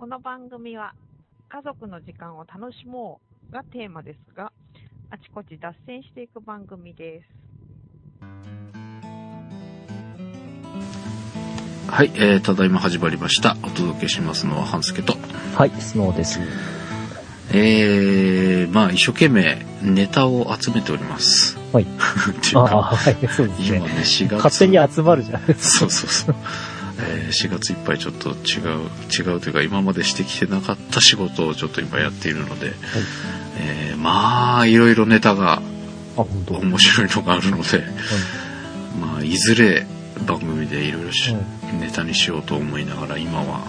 この番組は家族の時間を楽しもうがテーマですが、あちこち脱線していく番組です。はい、えー、ただいま始まりました。お届けしますのは半助と。はい、スノーです。えー、まあ一生懸命ネタを集めております。はい。っていうか、ああ、はい、そうです今ね、ね。4月。勝手に集まるじゃないですそうそうそう。えー4月いっぱいちょっと違う、違うというか今までしてきてなかった仕事をちょっと今やっているので、えーまあいろいろネタが。面白いのがあるので、まあいずれ番組でいろいろしはい。ネタにしようと思いながら今は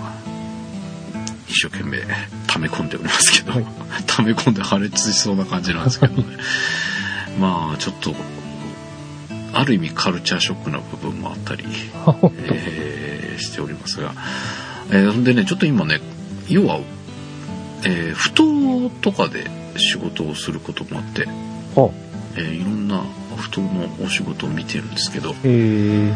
一生懸命溜め込んでおりますけど、はい。溜め込んで破裂しそうな感じなんですけどね。まあちょっとある意味カルチャーショックな部分もあったり、えーしておりますが、えー、んでねちょっと今ね要は、えー、不当とかで仕事をすることもあって、あ、えーいろんな不当のお仕事を見てるんですけど、え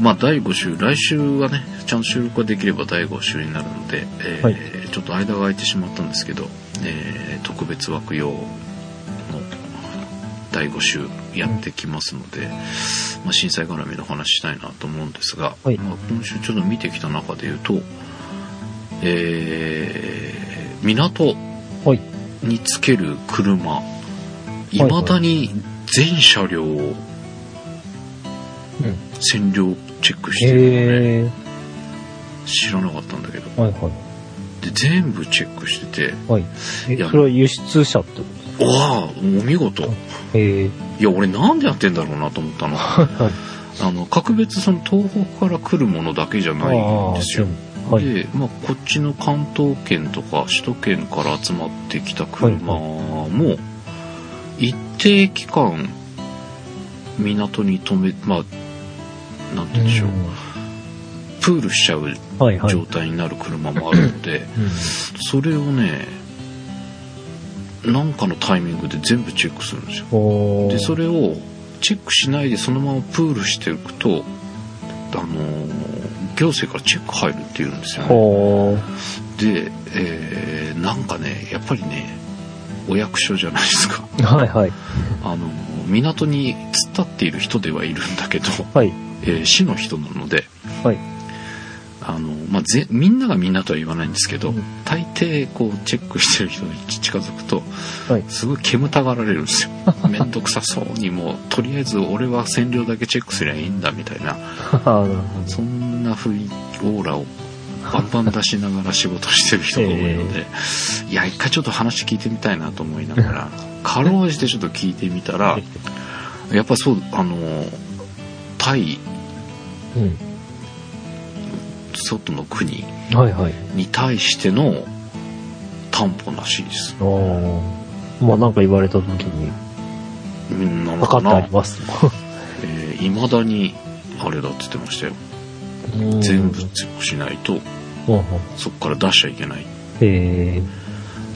まあ、第5週、来週はね、ちゃんと収録ができれば第5週になるので、えーはい。ちょっと間が空いてしまったんですけど、えー特別枠用の第5週やってきますので、まあ、震災絡みの話したいなと思うんですが、はいまあ、今週ちょっと見てきた中で言うと、えー港。につける車、いまだに全車両をうん。占領チェックしてるのね。えー、知らなかったんだけど。はいはい。で、全部チェックしてて、はい。え、いやそれは輸出車ってこと？わあ、お見事。えー、いや、俺なんでやってんだろうなと思ったの。はい。あの、格別その東北から来るものだけじゃないんですよ。で、まあ、こっちの関東圏とか首都圏から集まってきた車も、一定期間、港に止め、まあ、なんて言うんでしょう、プールしちゃう。状態になる車もあるので、うんそれをね、なんかのタイミングで全部チェックするんですよ。で、それをチェックしないでそのままプールしていくと、あのー行政からチェック入るって言うんですよね。ほで、えーなんかね、やっぱりね、お役所じゃないですか。ー。はいはい。あのー港に突っ立っている人ではいるんだけど、はい。えー市の人なので、はい。あの、まあ、ぜ、みんながみんなとは言わないんですけど、うん大抵こうチェックしてる人に近づくと、はい。すごい煙たがられるんですよ。めんどくさそうにもう、とりあえず俺は線量だけチェックすりゃいいんだみたいな、そんな雰囲気、オーラをバンバン出しながら仕事してる人が多いので、いや、一回ちょっと話聞いてみたいなと思いながら、かろうじてちょっと聞いてみたら、やっぱそう、あの、タイ、ど。うん。外の国はいはい。に対しての担保らしいです。あーまあなんか言われた時に、うん、なの分かってあかなります。えー、未だに、あれだって言ってましたよ。うん全部チェックしないと、そこから出しちゃいけない。え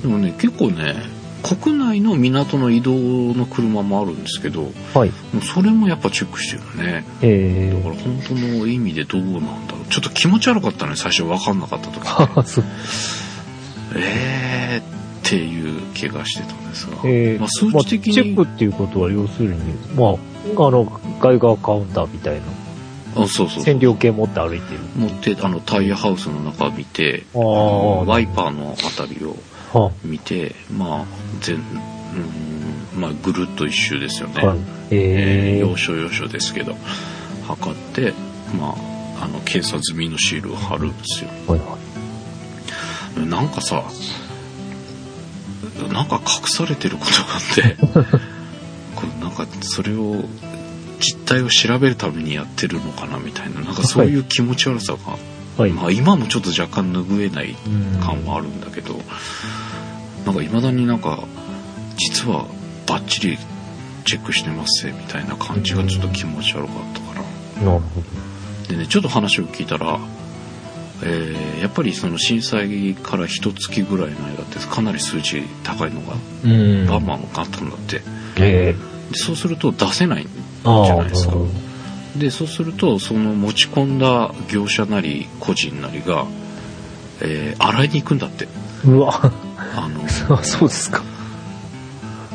でもね、結構ね、国内の港の移動の車もあるんですけど、もー、はい。うそれもやっぱチェックしてるね。えだから本当の意味でどうなんだろう。ちょっと気持ち悪かったね、最初分かんなかった時。ー、そう。えーっていう気がしてたんですが。えーまあ、数まあ値的に、チェックっていうことは要するに、まあ、あの、外側カウンターみたいな、あそうそう線量計持って歩いてる。持って、あの、タイヤハウスの中見て、ああ、ワイパーのあたりをは見て、まあ、全、うん、まあ、ぐるっと一周ですよね。はい。えーえー、要所要所ですけど、測って、まあ、あの、検査済みのシールを貼るんですよ。はいはい。なんかさ、なんか隠されてることがあって、これなんかそれを、実態を調べるためにやってるのかなみたいな、なんかそういう気持ち悪さが、はい。まあ今もちょっと若干拭えないうん感はあるんだけど、なんか未だになんか、実はバッチリチェックしてますぜみたいな感じがちょっと気持ち悪かったから。なるほでね、ちょっと話を聞いたら、えーやっぱりその震災から一月ぐらいの間ってかなり数値高いのがど。うんバンバンあったんだって。えでそうすると出せないじゃないですかで、そうすると、その持ち込んだ業者なり個人なりが、えー洗いに行くんだって。うわ、あの、そうですか。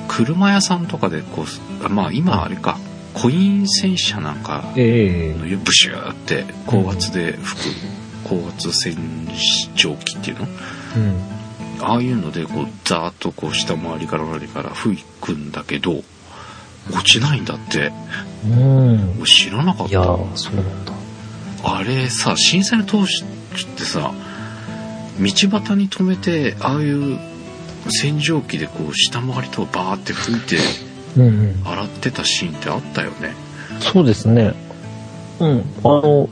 車屋さんとかでこう、まあ今あれか、コイン洗車なんかええブシューって高圧で吹く高圧洗浄機っていうの？うん。ああいうのでこうザーッとこう下回りから周りから吹くんだけど落ちないんだってうん。俺知らなかっいやそうなんだ。あれさ震災の当時ってさ道端に止めてああいう洗浄機でこう下回りとかバーって吹いてうんうん。洗ってたシーンってあったよねそうですね。うん。あの、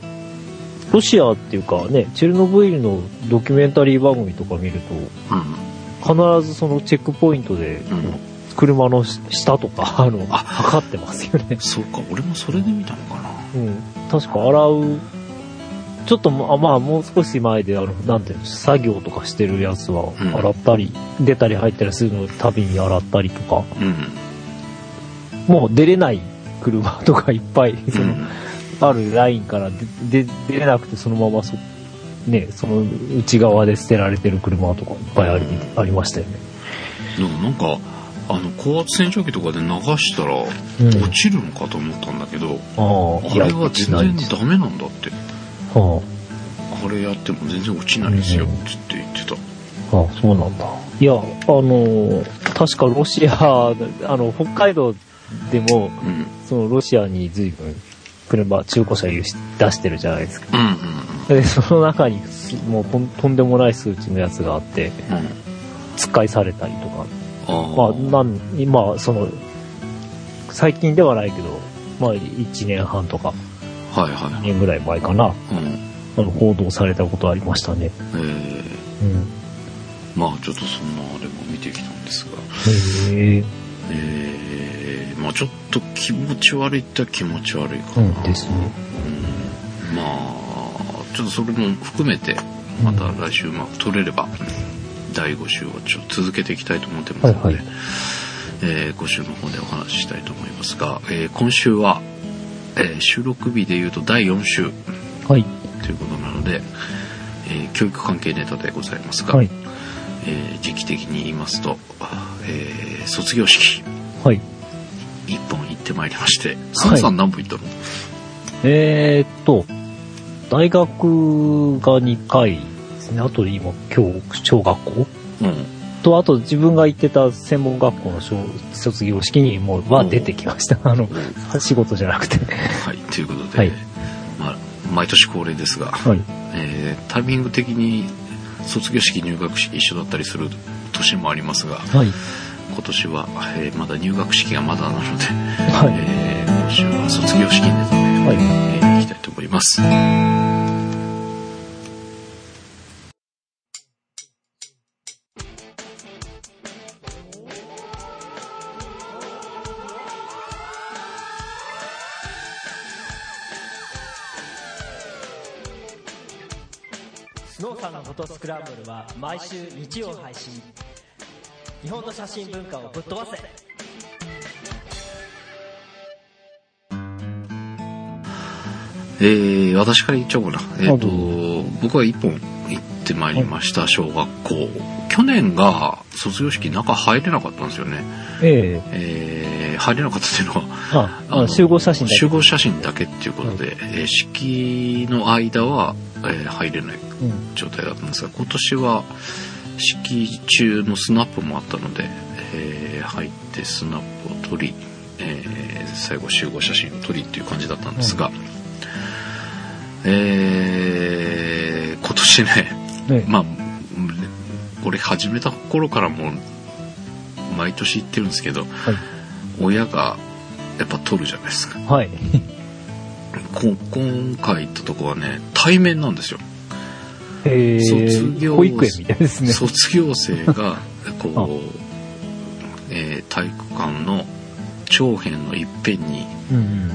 ロシアっていうかね、チェルノブイリのドキュメンタリー番組とか見ると、うん必ずそのチェックポイントで、うん車の下とか、あの、あ測ってますよね。そうか俺もそれで見たのかなうん。確か洗う、ちょっとまあ、まあ、もう少し前で、あの、なんていうの、作業とかしてるやつはうん、洗ったり、出たり入ったりするのたびに洗ったりとか、うんもう出れない車とかいっぱい、その、うんあるラインから出れなくてそのままそ、ね、その内側で捨てられてる車とかいっぱいあり,、ありましたよね。でもなんかあの高圧洗浄機とかで流したらうん。落ちるのかと思ったんだけど、ああ、あれは全然。ダメなんだって。はあ。れやっても全然落ちないですようん。って言ってた。あ、ああそうなんだ。いや、あの、確かロシア、あの、北海道でも、うん。そのロシアに随分車、中古車輸出出してるじゃないですか。うんうんで、その中にすもうとんとんでもない数値のやつがあって、うん。うん突っ返されたりとか、あまあ、なん、まあ、その、最近ではないけど、まあ、1年半とか、あはいは2年ぐらい前かな、いうん。あの、報道されたことありましたね。えー。うん。まあちょっとそんなあれも見てきたんですが。へえ、えー。まあちょっと気持ち悪いって気持ち悪いかな、うんですね。うん。まあちょっとそれも含めてまた来週うまく取れれば第5週をちょっと続けていきたいと思ってますので、はいはいえ5週の方でお話ししたいと思いますが、えー今週は、えー収録日でいうと第4週はい。ということなので、えー教育関係ネタでございますが、はい。えー時期的に言いますと、えー卒業式はい。1本行ってまいりまして、サンさん何本行ったの、えーっと、大学が2回ですね。あと今、今日、小学校？うん。と、あと自分が行ってた専門学校の小卒業式にもうは出てきました。あの、仕事じゃなくて。はい、ということで、はいまあ、毎年恒例ですが、はい。えータイミング的に卒業式入学式一緒だったりする年もありますがはい。今年は、えーまだ入学式がまだなので、はい。えー今週は卒業式ネタで、はい。えーいきたいと思いますクランブルは毎週日曜配信日本の写真文化をぶっ飛ばせえー私から言っちゃおうかな。えっ、とあどう、僕は一本行ってまいりました、小学校。去年が卒業式中入れなかったんですよね。えええー入れなかったっていうのは、あ、集合写真だけ。集合写真だけっていうことで、えー式の間は、えー入れないうん。状態だったんですが、今年は式中のスナップもあったので、えー入ってスナップを撮り、えー最後集合写真を撮りっていう感じだったんですが、えー今年ね、ねまあ、これ始めた頃からもう毎年言ってるんですけど、はい。親がやっぱ撮るじゃないですか。はい。こ今回行ったとこはね、対面なんですよ。ええ卒業保育園みたいですね。卒業生が、こう、えー体育館の長辺の一辺にうん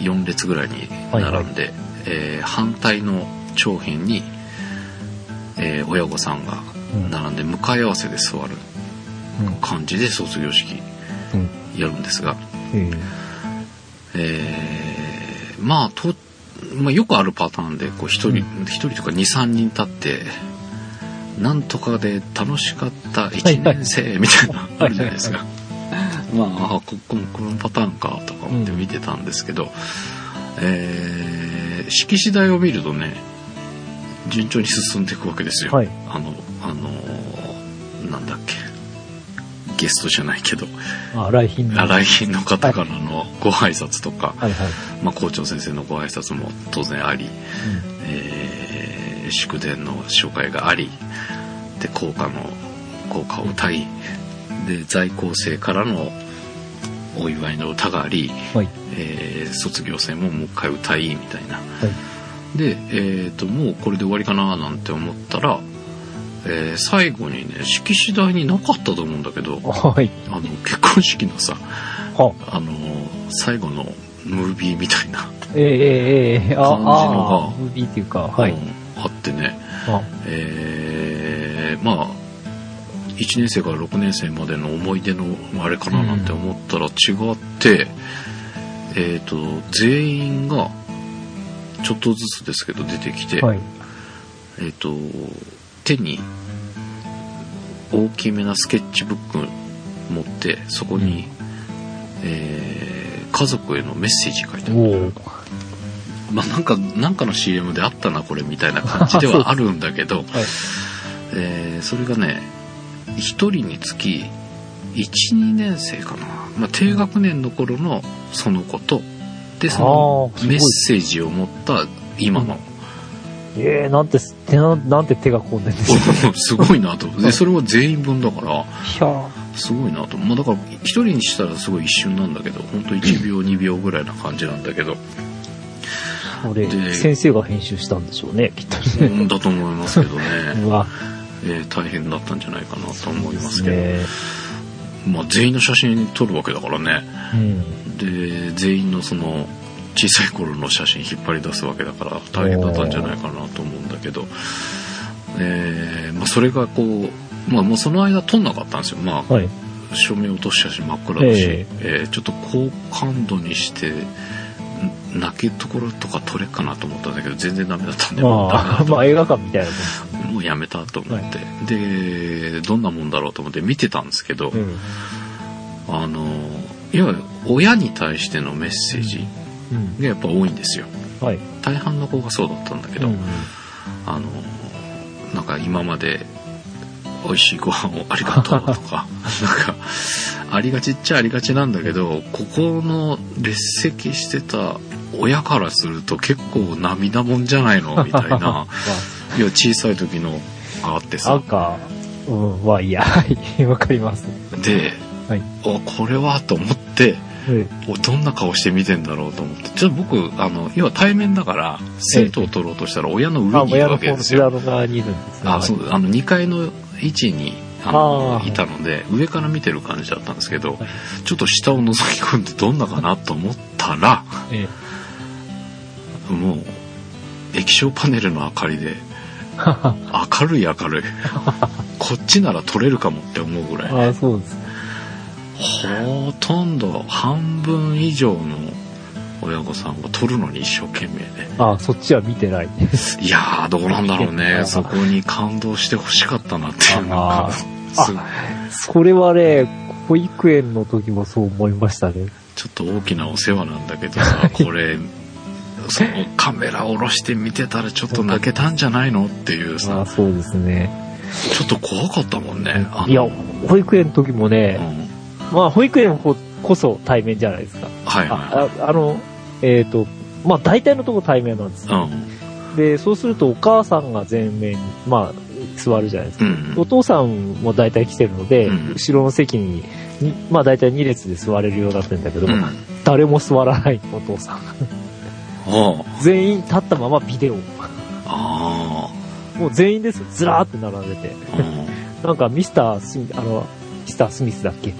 4列ぐらいに並んで、えー反対の長辺に、えー親御さんがうん。うん。並んで向かい合わせで座る感じで卒業式うん。やるんですが、ええーまあと、まあ、よくあるパターンでこう一人、一人とか23人立って、なんとかで楽しかった1年生みたいな、あるじゃないですか。まあ、あこここのパターンかとか思って見てたんですけど、えー、式次第を見るとね、順調に進んでいくわけですよ。はいあの、あのーなんだっけ。ゲストじゃないけど、あ、来賓の。方からのご挨拶とか、はいはい。まあ、校長先生のご挨拶も当然あり、えー祝電の紹介があり、で、校歌の校歌を歌い、で、在校生からのお祝いの歌があり、うん。はい。えー卒業生ももう一回歌い、みたいな。はい。で、えっ、と、もうこれで終わりかななんて思ったら、えー最後にね、式次第になかったと思うんだけど、はい。あの、結婚式のさ、は、あの、最後のムービーみたいな、感じのがムービーっていうか、はい。うんあってね、あ、えーまあ、1年生から6年生までの思い出のあれかななんて思ったら違って、えっ、と、全員が、ちょっとずつですけど出てきて、はい。えっ、と、手に大きめなスケッチブック持って、そこに、えー家族へのメッセージ書いてある。まあなんか、なんかの CM であったな、これみたいな感じではあるんだけど、はい。えーそれがね、一人につき、1、2年生かな。まあ低学年の頃のその子と、で、そのメッセージを持った今の、ええなんて、てな、なんて手が込んでんです ごいなと。で、それは全員分だから、すごいなと。まあだから、一人にしたらすごい一瞬なんだけど、ほんと1秒、2秒ぐらいな感じなんだけど、先生が編集したんでしょうね、きっとうね。んだと思いますけどね、えー大変だったんじゃないかなと思いますけど、ね。まあ全員の写真撮るわけだからね。うん。で全員のその小さい頃の写真引っ張り出すわけだから大変だったんじゃないかなと思うんだけど、えーまあ、それがこう、まあ、もうその間撮んなかったんですよ、まあはい。照明落とし写真真っ暗だし、ええ。ーちょっと高感度にしてん泣けるところとか撮れっかなと思ったんだけど全然ダメだったんで。まあ、とまあ映画館みたいなももうやめたと思って、でどんなもんだろうと思って見てたんですけど、ん。うん。あのいわゆる親に対してのメッセージ。うん。がやっぱ多いんですよはい。大半の子がそうだったんだけど、うんあのなんか今まで美味しいご飯をありがとうとか なんかありがちっちゃありがちなんだけどここの列席してた親からすると結構涙もんじゃないのみたいな まいや小さい時のがあってあ、さ赤、うん、まあいいや。はい。わかります。で、はいおこれはと思ってはいおどんな顔して見てんだろうと思ってちょっと僕あの要は対面だから生徒を取ろうとしたら親のあ、上にいるわけですよ裏の側にいるんですね。あ、そう、あの、2階の位置に、あのいたので、上から見てる感じだったんですけどはい、ちょっと下を覗き込んでどんなかなと思ったら、えもう、液晶パネルの明かりで、え。明るい明るい。こっちなら撮れるかもって思うぐらい。あそうです。ほとんど半分以上の親御さんが撮るのに一生懸命ね。あそっちは見てない。いやー、どうなんだろうあね。ーそこに感動してほしかったなっていうのがそ れはね、保育園の時もそう思いましたね。ちょっと大きなお世話なんだけどさ、これ、そのカメラ下ろして見てたらちょっと泣けたんじゃないのっていうあさ、そうですね。ちょっと怖かったもんね。いや、保育園の時もうね、ん、まあ保育園ここそ対面じゃないですか。はいはあああの、えっ、と、まあ大体のとこ対面なんですい。うん。で、そうするとお母さんが前面に、まあ、座るじゃないですか。うん。お父さんも大体来てるので、うん後ろの席に、にまあ大体2列で座れるようになってるんだけど、うん。誰も座らないお父さん。あ全員立ったままビデオ。あ。あもう全員ですよ。ずらーって並んでて。なんかミスタースミ、あの、ミスタースミスだっけ？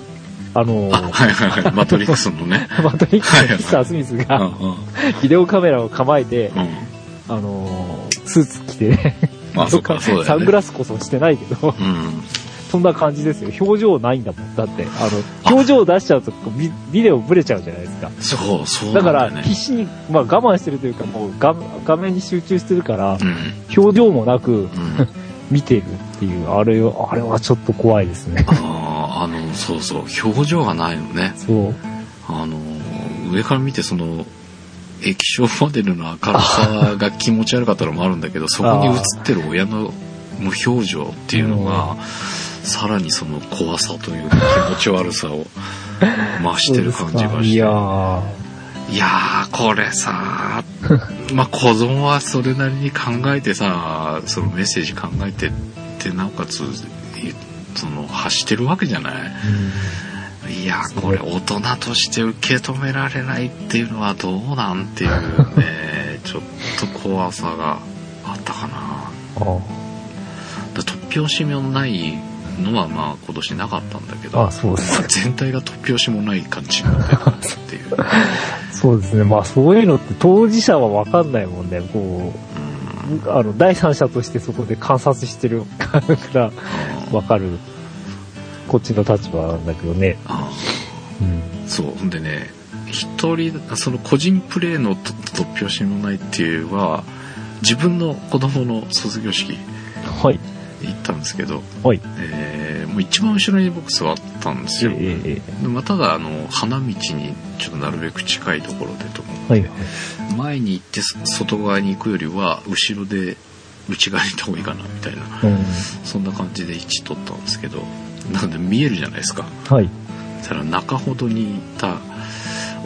あのあ、はいはいはい。マトリックスのね。マトリックスのミスタースミスが、ん。ビデオカメラを構えて、うん。あのースーツ着てね、まあそっか、そうだよね。サングラスこそしてないけど、うん。そんな感じですよ。表情ないんだもん。だって、あの、表情出しちゃうとビビデオブレちゃうじゃないですか。そう、そうなだから、んだよね。必死に、まあ我慢してるというか、もう画画面に集中してるから、うん。表情もなく、うん。見てるっていう、あれ、あれはちょっと怖いですね。そうそう、表情がないのね。そう。あの、上から見てその、液晶モデルの明るさが気持ち悪かったのもあるんだけど、そこに映ってる親の無表情っていうのが、さらにその怖さというか気持ち悪さを 増してる感じがして。いやー、いやー、これさ、まあ子供はそれなりに考えてさ、そのメッセージ考えてって、なおかつ、その、発してるわけじゃない。いやー、これ大人として受け止められないっていうのはどうなんていうね、ちょっと怖さがあったかな。突拍子もないのはまあ今年なかったんだけど、あ、そうですまあ全体が突拍子もない感じになってるっていう。そうですね。まあそういうのって当事者はわかんないもんね。こうんう、あの、第三者としてそこで観察してるからわかる、こっちの立場なんだけどね。あうん。そう。ほんでね、一人、その個人プレーのと突拍子もないっていうのは、自分の子供の卒業式はい。行ったんですけど、はい。えーもう一番後ろに僕座ったんですよ。えええまあ、ただ、あの、花道にちょっとなるべく近いところでと思って、はいはい。前に行ってそ外側に行くよりは、後ろで内側に行った方がいいかな、みたいな、うん。そんな感じで位置取ったんですけど、なんで見えるじゃないですか。はい。そしたら中ほどにいた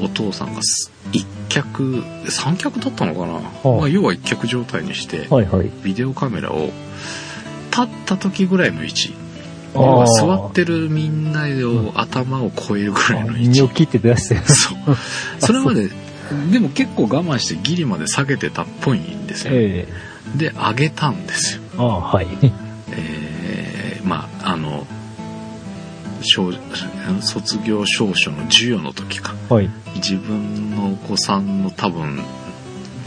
お父さんがす一脚三脚だったのかな、あまあ、要は一脚状態にして、はいはい。ビデオカメラを立った時ぐらいの位置要は座ってるみんなを頭を超えるぐらいの位置身を切って出してる。そうそれまででも結構我慢してギリまで下げてたっぽいんですよ、ええで上げたんですよああ、はい。えーまああの小卒業証書の授与の時かはい。自分のお子さんの多分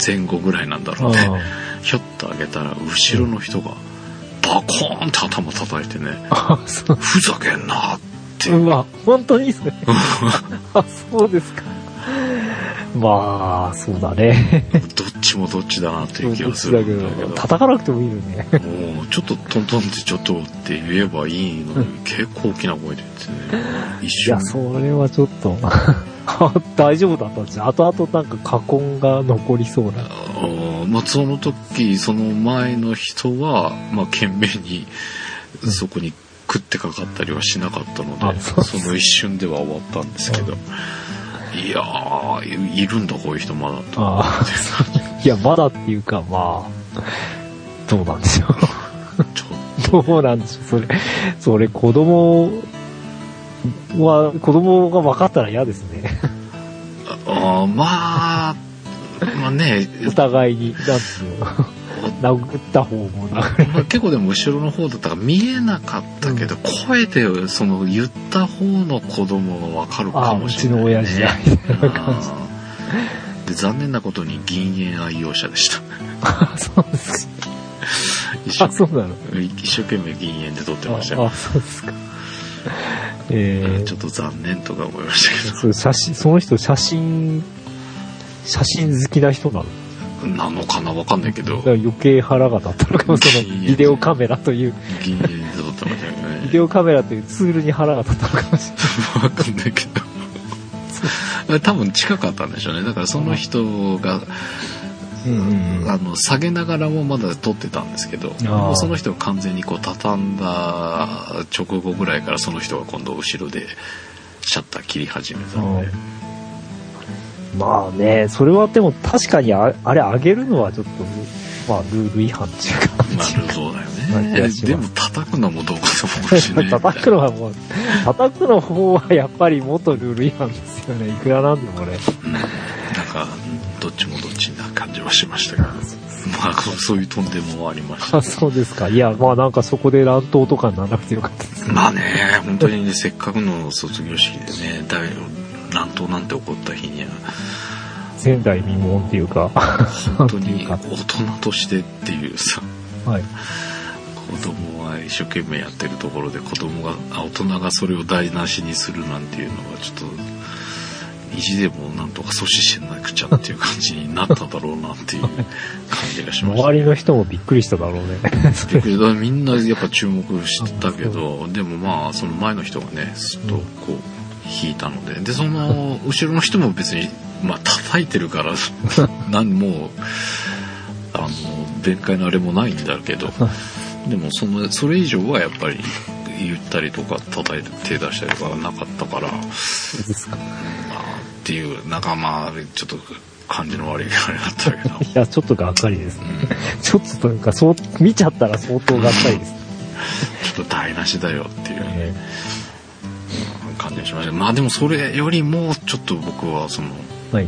前後ぐらいなんだろあうねあひょっと上げたら後ろの人がバコーンって頭叩いてね あ、そう。ふざけんなってうわ、本当にそれ。あ、そうですか。まあ、そうだね。どっちもどっちだなっていう気がするんだけど、叩かなくてもいいよね。もうちょっとトントンってちょっとって言えばいいのに、結構大きな声で言ってね一い瞬や、それはちょっと、あ 大丈夫だったんですよ。後々なんか過根が残りそうな。あーまあ、その時その前の人は、まあ、懸命にそこに食ってかかったりはしなかったので、その一瞬では終わったんですけど、いやーいいるんだこういう人まだとああ、いや、まだっていうか、まあ、どうなんでしょちょっう。どうなんでしょう。それ、それ子供は、子供が分かったら嫌ですね。とあーまあまあね お互いに、なんつうの、殴った方も結構でも後ろの方だったから見えなかったけど、声でその言った方の子供がわかるかもしれない、ね。あうちの親父だみたいな感じで残念なことに銀塩愛用者でした。あ、そうですか。一生あ、そうなの。一生懸命銀塩で撮ってましたよ。あ、あそうですか。えちょっと残念とか思いましたー、そう写真、その人写真、写真好きな人なの？けど、なのかなわかんないけど余計腹が立ったのかも、そのビデオカメラという、ね。ビデオカメラというツールに腹が立ったのかもしれない。わかんないけど。多分近かったんでしょうね。だからその人が、うんうんあの、下げながらもまだ撮ってたんですけど、その人が完全にこう畳んだ直後ぐらいからその人が今度後ろでシャッター切り始めたので、まあね、それはでも確かにああれ上げるのはちょっと、まあルール違反っていうか。まあそうだよね。でも叩くのもどうかと思うしね。叩くのはもう、叩くの方はやっぱり元ルール違反ですよね。いくらなんでもね。うんなんか、どっちもどっちな感じはしましたけど、まあそういうとんでもはありましたあ。そうですか。いや、まあなんかそこで乱闘とかにならなくてよかったです。まあね、本当にね、せっかくの卒業式でね、乱闘なんて起こった日には、前代未聞っていうか、本当に大人としてっていうさ、はい。子供は一生懸命やってるところで子供が、あ大人がそれを台無しにするなんていうのはちょっと、意地でもなんとか阻止しなくちゃっていう感じになっただろうなっていう感じがしました。周りの人もびっくりしただろうね。びっくりだみんなやっぱ注目してたけど、でもまあ、その前の人がね、すっとこう、引いたので、で、その、後ろの人も別に、まあ、叩いてるから、なんもう、あの、弁解のあれもないんだけど、でも、その、それ以上はやっぱり、言ったりとか、叩いて手出したりとかなかったから、まあ、っていう、なんかまあ、ちょっと、感じの悪いあれだったけど。いや、ちょっとがっかりです。ね。うん。ちょっとというか、そう、見ちゃったら相当がっかりです。ちょっと台無しだよっていう。ね。感じがしました。まあでもそれよりも、ちょっと僕はその、はい。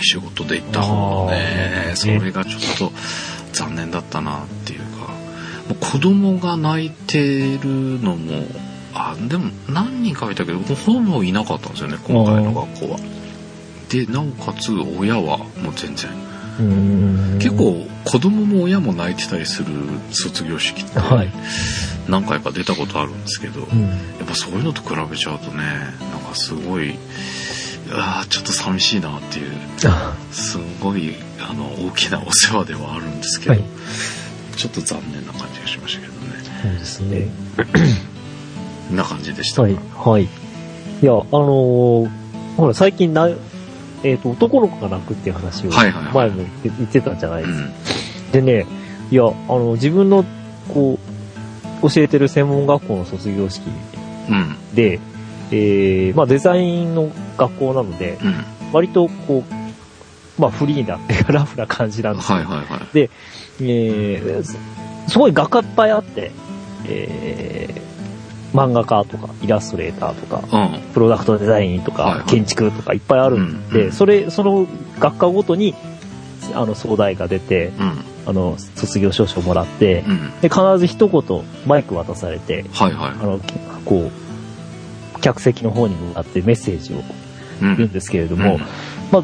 仕事で行った方がねそれがちょっと残念だったなっていうか、もう子供が泣いてるのも、あ、でも何人かいたけど、ほぼいなかったんですよね、今回の学校は。で、なおかつ親はもう全然。結、構子供も親も泣いてたりする卒業式ってはい何回か出たことあるんですけど、うん。やっぱそういうのと比べちゃうとね、なんかすごい、ああ、ちょっと寂しいなっていう、あすごい、あの、大きなお世話ではあるんですけど、はい。ちょっと残念な感じがしましたけどね。そうですね。な感じでした。はい。はい。いや、あのーほら、最近な、えっ、と、男の子が泣くっていう話を、前も言って言ってたんじゃないですか。うん。でね、いや、あの、自分の、こう、教えてる専門学校の卒業式うん。で、えー、まあデザインの学校なので、うん。割とこう、まあフリーなっていうかラフな感じなんですよ。はいはいはい。えー、すすごい画家いっぱいあって、えー、漫画家とか、イラストレーターとか、うん。プロダクトデザインとか、はいはい建築とかいっぱいあるんで、うんそれ、その学科ごとに、あの、総代が出て、うん。あの、卒業証書をもらって、うん。で、必ず一言マイク渡されて、はいはい。あの、きこう、客席の方に向かってメッセージをう言うんん。ですけれども、まあ、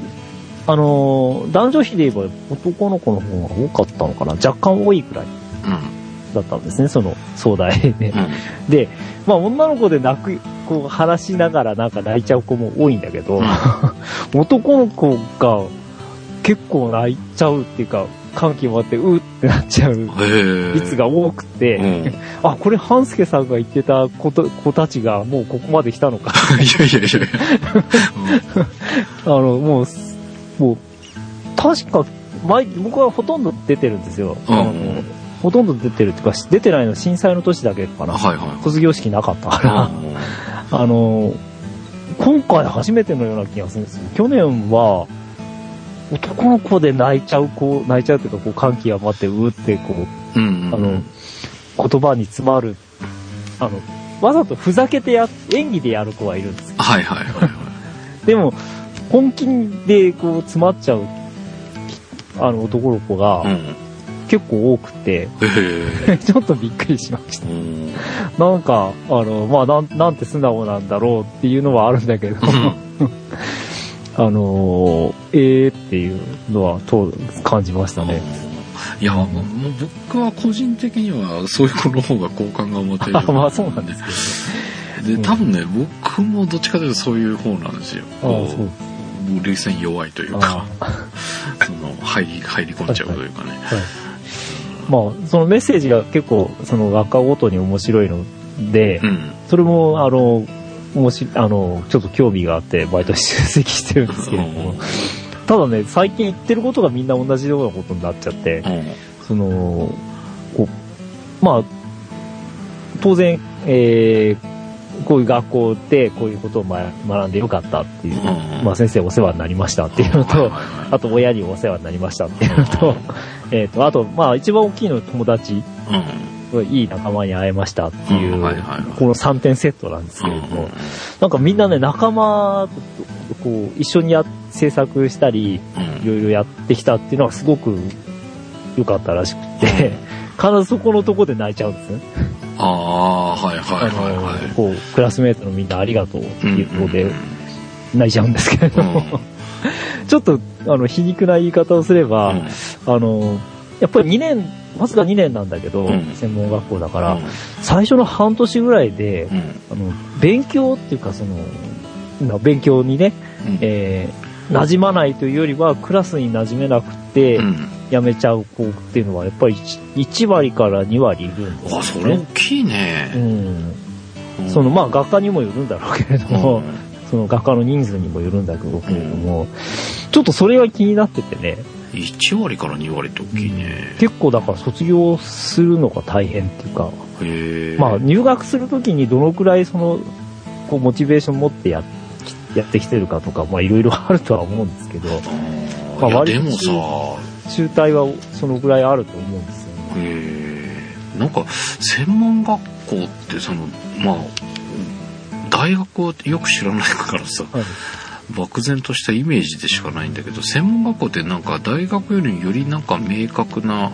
あのー男女比で言えば男の子の方が多かったのかな若干多いくらいうん。だったんですね、その壮大で。うん。で、まあ女の子で泣く、こう話しながらなんか泣いちゃう子も多いんだけど、男の子が結構泣いちゃうっていうか、感極まってうーってなっちゃう。率が多くて、うん。あ、これ半助さんが言ってた子と子たちがもうここまで来たのか。い やいやいやいや。あの、もう、もう、確か、前、僕はほとんど出てるんですよ。うんあのほとんど出てるっていうか、出てないの震災の年だけかな。はいはい。卒業式なかったから。あの、今回初めてのような気がするんですよ。去年は、男の子で泣いちゃう子、泣いちゃうっていうか、こう、感極まって、うーって、こう、うん。うん。あの、言葉に詰まる、あの、わざとふざけてや、演技でやる子はいるんですよ。はいはいはいはい。でも、本気でこう詰まっちゃう、あの男の子がうん。結構多くて。ちょっとびっくりしました。うん。なんか、あの、まあ、なん、なんて素直なんだろうっていうのはあるんだけど、あのー、ええー、っていうのは、と、感じましたね。いや、もう僕は個人的にはそういう子の方が好感が持てる。あまあそうなんですけで、多分ね、僕もどっちかというとそういう方なんですよ。ど。あそう。う涙腺弱いというあか、あ その、入り、入り込んじゃうというかね。はい。まあ、そのメッセージが結構、その学科ごとに面白いので、うん。それも、あの、もし、あの、ちょっと興味があって、毎年出席してるんですけれども、ただね、最近言ってることがみんな同じようなことになっちゃって、うん。その、こう、まあ、当然、えーこういう学校でこういうことをま学んでよかったっていう、うんまあ先生お世話になりましたっていうのと、あと親にお世話になりましたっていうのと、えっと、あと、まあ一番大きいのは友達、うん。いい仲間に会えましたっていう、この3点セットなんですけれども、うんなんかみんなね、仲間とこう一緒にや制作したり、いろいろやってきたっていうのはすごく良かったらしくて、必ずそこのとこで泣いちゃうんですね。ああ、はいはいはいはい。こう、クラスメートのみんなありがとうっていうことでうん泣いちゃうんですけれども、ちょっと、あの、皮肉な言い方をすれば、うん。あの、やっぱり2年、わずか2年なんだけど、うん。専門学校だから、最初の半年ぐらいで、うん。あの、勉強っていうかその、な勉強にね、うん。えー、馴染まないというよりは、クラスに馴染めなくてう、ん。辞めちゃう子っていうのは、やっぱり 1, 1割から2割いるんですよ、あ、ね。それ大きいうね。ん。うんその、まあ、学科にもよるんだろうけれども、うん その学科の人数にもよるんだけどけれども、ちょっとそれが気になっててね、1割から2割って大きいね。結構だから卒業するのが大変っていうか。まあ入学するときにどのくらいその、こうモチベーション持ってややってきてるかとか、まあいろいろあるとは思うんですけど、あまあでもさ、中退はそのぐらいあると思うんですよね。へえ。なんか、専門学校って、その、まあ、大学をよく知らないからさ、はい。漠然としたイメージでしかないんだけど、専門学校ってなんか大学よりよりなんか明確な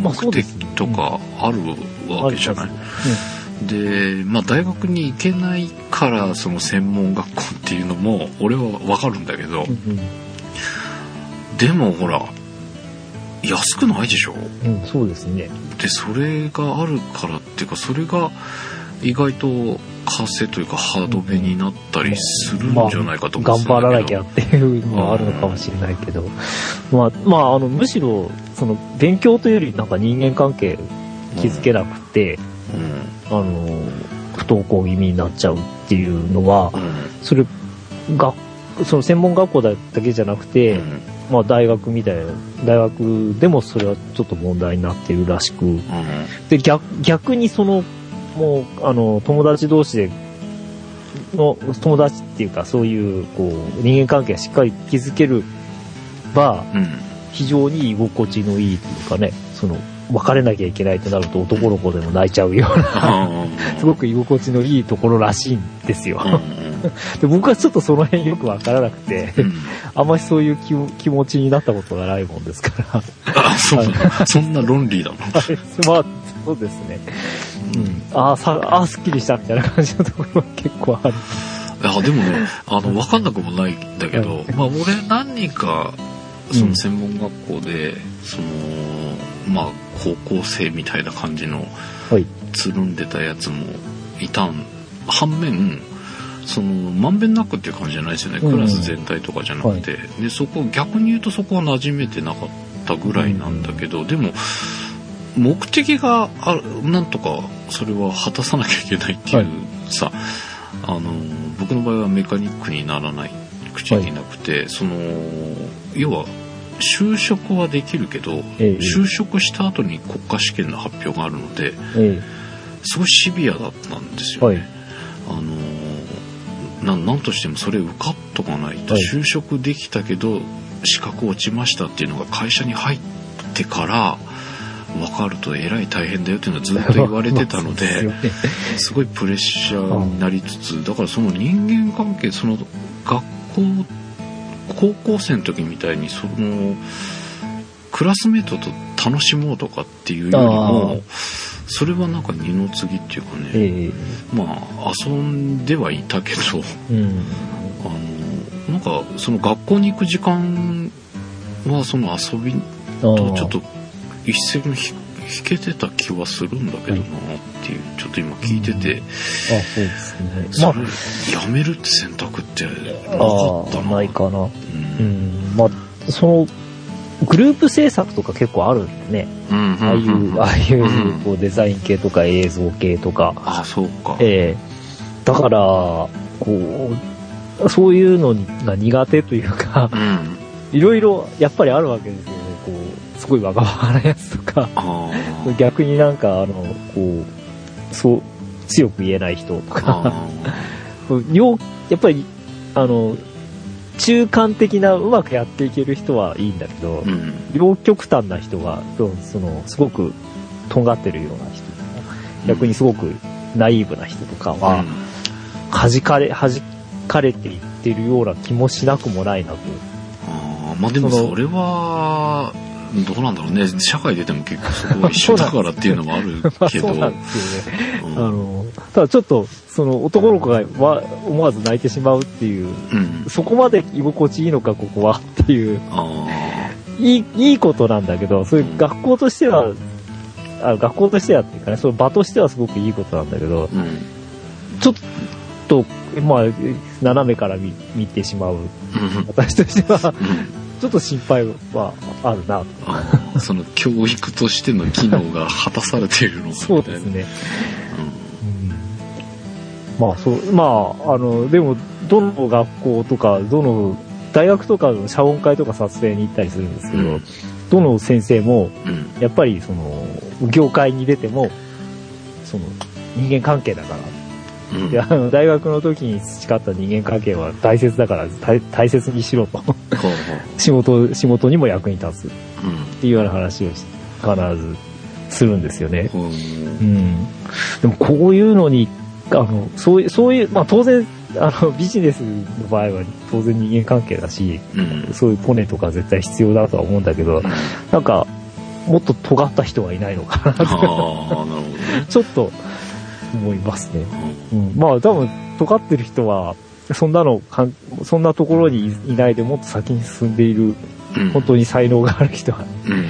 まあ目的とかあるわけじゃない、で、まあ大学に行けないからその専門学校っていうのも俺はわかるんだけど、うんでもほら、安くないでしょ？うん、うん、そうですね。で、それがあるからっていうか、それが意外と活性というかハードめになったりするんじゃないかと思頑うんですよ張らなきゃっていうのはあるのかもしれないけど、まあ、まあ、あの、むしろ、その、勉強というよりなんか人間関係築けなくて、うん。あの、不登校気味になっちゃうっていうのはう、ん。それ、が、その専門学校だけじゃなくて、うんまあ大学みたいな、大学でもそれはちょっと問題になってるらしく、で、逆、逆にその、もう、あの、友達同士で、の、友達っていうか、そういう、こう、人間関係がしっかり築けるば、うん。非常に居心地のいいというかね、その、別れなきゃいけないとなると男の子でも泣いちゃうような、あ すごく居心地のいいところらしいんですよ。あ。で僕はちょっとその辺よくわからなくて、うん。あんまりそういう気気持ちになったことがないもんですから。あ、そうなそんな論理だな。まあ、そうですね。うん。ああ、さ、ああ、すっきりしたみたいな感じのところは結構ある。いや、でもね、あの、わかんなくもないんだけど、まあ、俺何人か、その専門学校で、その、まあ、高校生みたいな感じの、はい。つるんでたやつもいたん、反面、その、まんべんなくっていう感じじゃないですよね。うん。クラス全体とかじゃなくて。で、そこ、逆に言うとそこは馴染めてなかったぐらいなんだけど、でも、目的がある、なんとか、それは果たさなきゃいけないっていう、はい。さ、あの、僕の場合はメカニックにならないくちゃいけなくて、その、要は、就職はできるけど、ええ。就職した後に国家試験の発表があるので、え。すごいシビアだったんですよね。はい。あのーなん、なんとしてもそれ受かっとかないと、はい。就職できたけど、資格落ちましたっていうのが会社に入ってから、分かるとえらい大変だよっていうのはずっと言われてたので、すごいプレッシャーになりつつ、だからその人間関係、その学校、高校生の時みたいに、その、クラスメートと楽しもうとかっていうよりも、それはなんか二の次っていうかね、えまあ遊んではいたけどえうん。あのなんかその学校に行く時間はその遊びとちょっと一線を引引けてた気はするんだけどなっていうちょっと今聞いてて、あ、そうですね。それまやめるって選択ってなかあ、ああ、ったなないかな。ううんん。まあ、その、グループ制作とか結構あるんでね。うんああいう、うん。ああいううん、こう、デザイン系とか。映像系とか。あそうか。ええ。だから、こう、そういうのが苦手というか、うん。いろいろやっぱりあるわけですよね。こう、すごいわがままなやつとか、あー逆になんか、あの、こう、そう、強く言えない人とか、やっぱり、あの、中間的なうまくやっていける人はいいんだけど、ーうん。両極端な人が、その、すごく、とんがってるような人とか、逆にすごくナイーブな人とかは、弾かれ、弾かれていってるような気もしなくもないなと。あーまあでもそれは、どうなんだろうね。社会出ても結構そこは一緒だからっていうのもあるまあけど。そうなんですよね。うんあの、ただちょっと、その男の子がわ思わず泣いてしまうっていう、うん。そこまで居心地いいのか、ここはっていう、あいい、いいことなんだけど、そういう学校としては、あ学校としてはっていうかね、その場としてはすごくいいことなんだけど。ちょっと、まあ、斜めから見見てしまう。うん。私としては、うんちょっと心配はあるな その教育としての機能が果たされているのか。そうですね。うんまあ、そう、まあ、あの、でも、どの学校とか、どの、大学とかの謝恩会とか撮影に行ったりするんですけど、うんどの先生も。やっぱり、その、業界に出ても、その、人間関係だから。うんであの大学の時に培った人間関係は大切だから大大切にしろと。仕事、仕事にも役に立つっうんていうような話をし必ずするんですよね。ほううん。でもこういうのに、あの、そういう、そういう、まあ当然、あの、ビジネスの場合は当然人間関係だし、うん。そういうコネとか絶対必要だとは思うんだけど、なんか、もっと尖った人はいないのかな。ちょっと思いますね。うんうん。まあ多分、尖ってる人は、そんなのかん、そんなところにいないでもっと先に進んでいる、うん。本当に才能がある人はうん。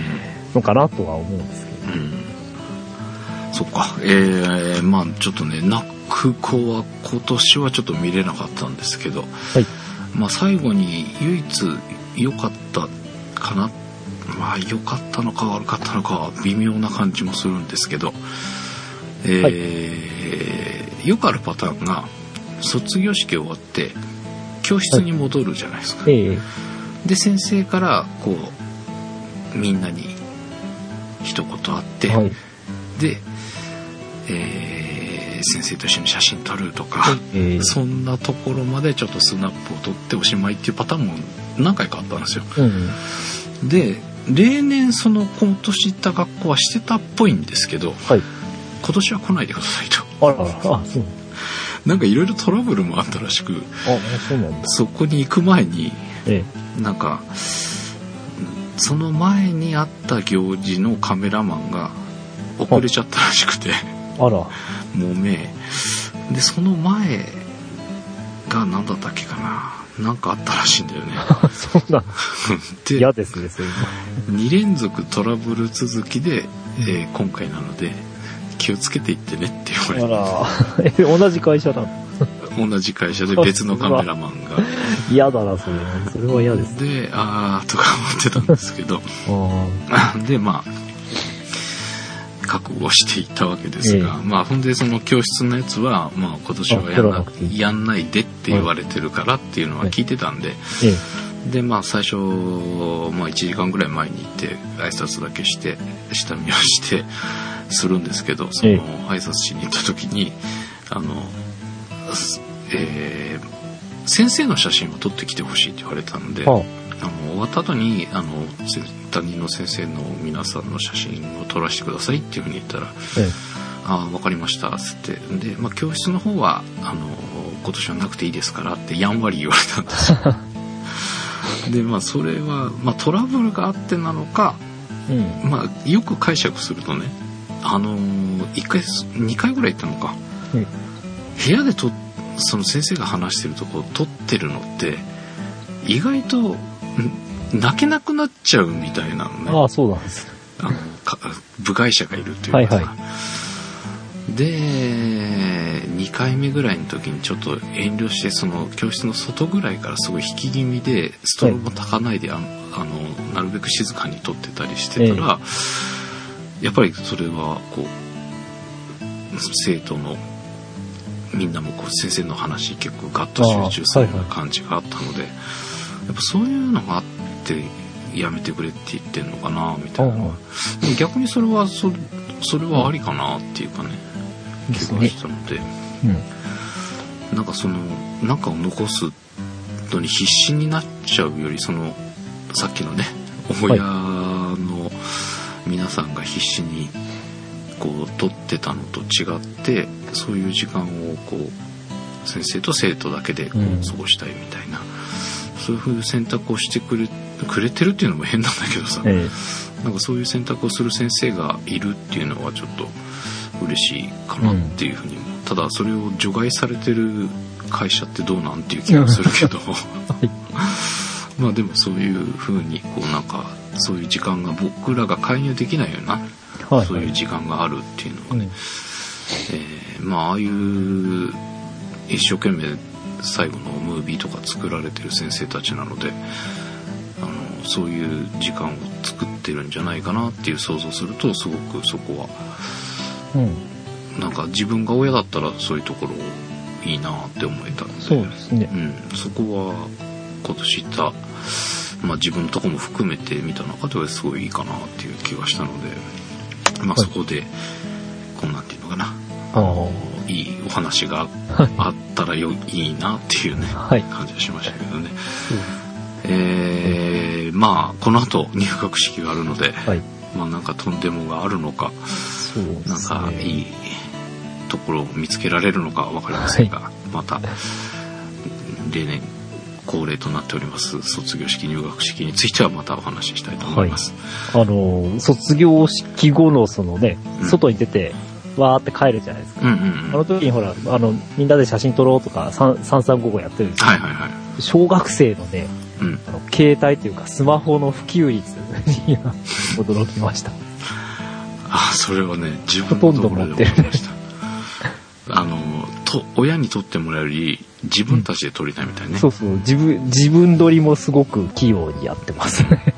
のかなとは思うんですけど。うん。そっか。えー、まあちょっとね、泣く子は今年はちょっと見れなかったんですけど、はい。まあ最後に唯一良かったかな。まあ良かったのか悪かったのかは微妙な感じもするんですけど、えーよくあるパターンが、卒業式終わって、教室に戻るじゃないですか。ええで、先生から、こう、みんなに一言あって、はい。で、えー先生と一緒に写真撮るとか、ええそんなところまでちょっとスナップを撮っておしまいっていうパターンも何回かあったんですよ。うん。で、例年その今年行った学校はしてたっぽいんですけど、はい。今年は来ないでくださいと。あら、あ、そう。なんかいろいろトラブルもあったらしく、あ、そうなんだ。そこに行く前に、えなんか、その前にあった行事のカメラマンが遅れちゃったらしくて、え。あら。もめ。で、その前が何だったっけかな。なんかあったらしいんだよね。そうなん で、嫌ですね、それ2連続トラブル続きで、えー今回なので、気をつけていってねって言わあれて、ら。え、同じ会社なの同じ会社で別のカメラマンが。嫌だな、それ。それは嫌です。で、あーとか思ってたんですけど、あ で、まあ、覚悟していったわけですが、えまあ、ほんでその教室のやつは、まあ、今年はやんなやんないでって言われてるからっていうのは聞いてたんで、ええで、まあ、最初、まあ、1時間ぐらい前に行って、挨拶だけして、下見をして、するんですけど、そのええ、挨拶しに行った時に、あの、すえー先生の写真を撮ってきてほしいって言われたので、え。はあの終わった後にあのせ担任の先生の皆さんの写真を撮らせてくださいっていうふうに言ったらあ。え「ああ分かりました」っつってで、まあ、教室の方はあの今年はなくていいですからってやんわり言われたんですよ でまあそれは、まあ、トラブルがあってなのか、え。うん。まあ、よく解釈するとねあの1回2回ぐらい行ったのか、うん部屋でとその先生が話してるとこを撮ってるのって意外とん泣けなくなっちゃうみたいなのねああ、そうなんです。あのか部外者がいるというかさ、はいはで2回目ぐらいの時にちょっと遠慮してその教室の外ぐらいからすごい引き気味でストロボたかないでああのなるべく静かに撮ってたりしてたら、やっぱりそれはこう生徒のみんなもこう先生の話結構ガッと集中するような感じがあったので、やっぱそういうのがあってやめてくれって言ってんのかなみたいなでも逆にそれはそそれはありかなっていうかね、気がしたのでうん。なんかそのなんかを残すのに必死になっちゃうよりそのさっきのね親の皆さんが必死にこう取ってたのと違ってそういう時間をこう先生と生徒だけでこううん。過ごしたいみたいな、そういうふうに選択をしてくれくれてるっていうのも変なんだけどさ、え。なんかそういう選択をする先生がいるっていうのはちょっと嬉しいかなっていうふうにも、ただそれを除外されてる会社ってどうなんていう気がするけど、まあでもそういうふうにこうなんかそういう時間が僕らが介入できないような、え。はい。そういう時間があるっていうのはね、うん。えーまあああいう一生懸命最後のムービーとか作られてる先生たちなのであのそういう時間を作ってるんじゃないかなっていう想像するとすごくそこはうん。なんか自分が親だったらそういうところいいなって思えたのでそうですねう。ん、そこは今年行った、まあ、自分のとこも含めて見た中ではすごいいいかなっていう気がしたので、まあ、はいそこでこんなんていうのかな。いいお話がはい。あったらよいいなっていうねはい。感じがしましたけどね。そうえー、まあこの後入学式があるので、はい。まあなんかとんでもがあるのかね。なんかいいところを見つけられるのかわかりませんが、また例年恒例となっております卒業式入学式についてはまたお話ししたいと思います。あの、卒業式後のそのねうん、外に出て、わーって帰るじゃないですか。うんうんうん。あの時にほら、あの、みんなで写真撮ろうとか、三3355やってるんですよ。はいはいはい。小学生のね、うん。あの、携帯というかスマホの普及率には驚きました。あ、それはね、自分のところで思いました。あの、と、親に撮ってもらうより、自分たちで撮りたいみたいね。そうそう、自分、自分撮りもすごく器用にやってますね。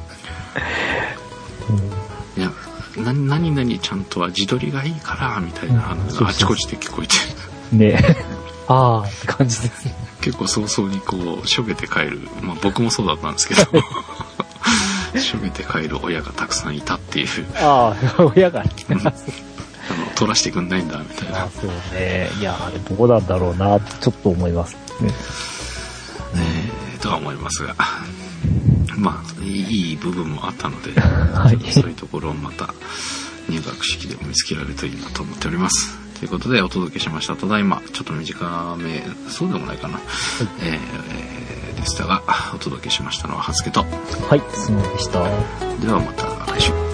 いや、な、何々ちゃんとは自撮りがいいから、みたいな話があちこちで聞こえて、うんねあーって感じですね。結構早々にこう、しょげて帰る。まあ僕もそうだったんですけど、しょげて帰る親がたくさんいたっていう、ああ、親が、あの、撮らせてくんないんだ、みたいなあ。そうね。いや、あれどうなんだろうな、ちょっと思いますね。えーとは思いますが、まあ、いい部分もあったので、はいそういうところをまた入学式でも見つけられるといいなと思っております。ということでお届けしました。ただいま、ちょっと短め、そうでもないかな。えーでしたが、お届けしましたのは、はつけと。はい、そうでした。ではまた来週。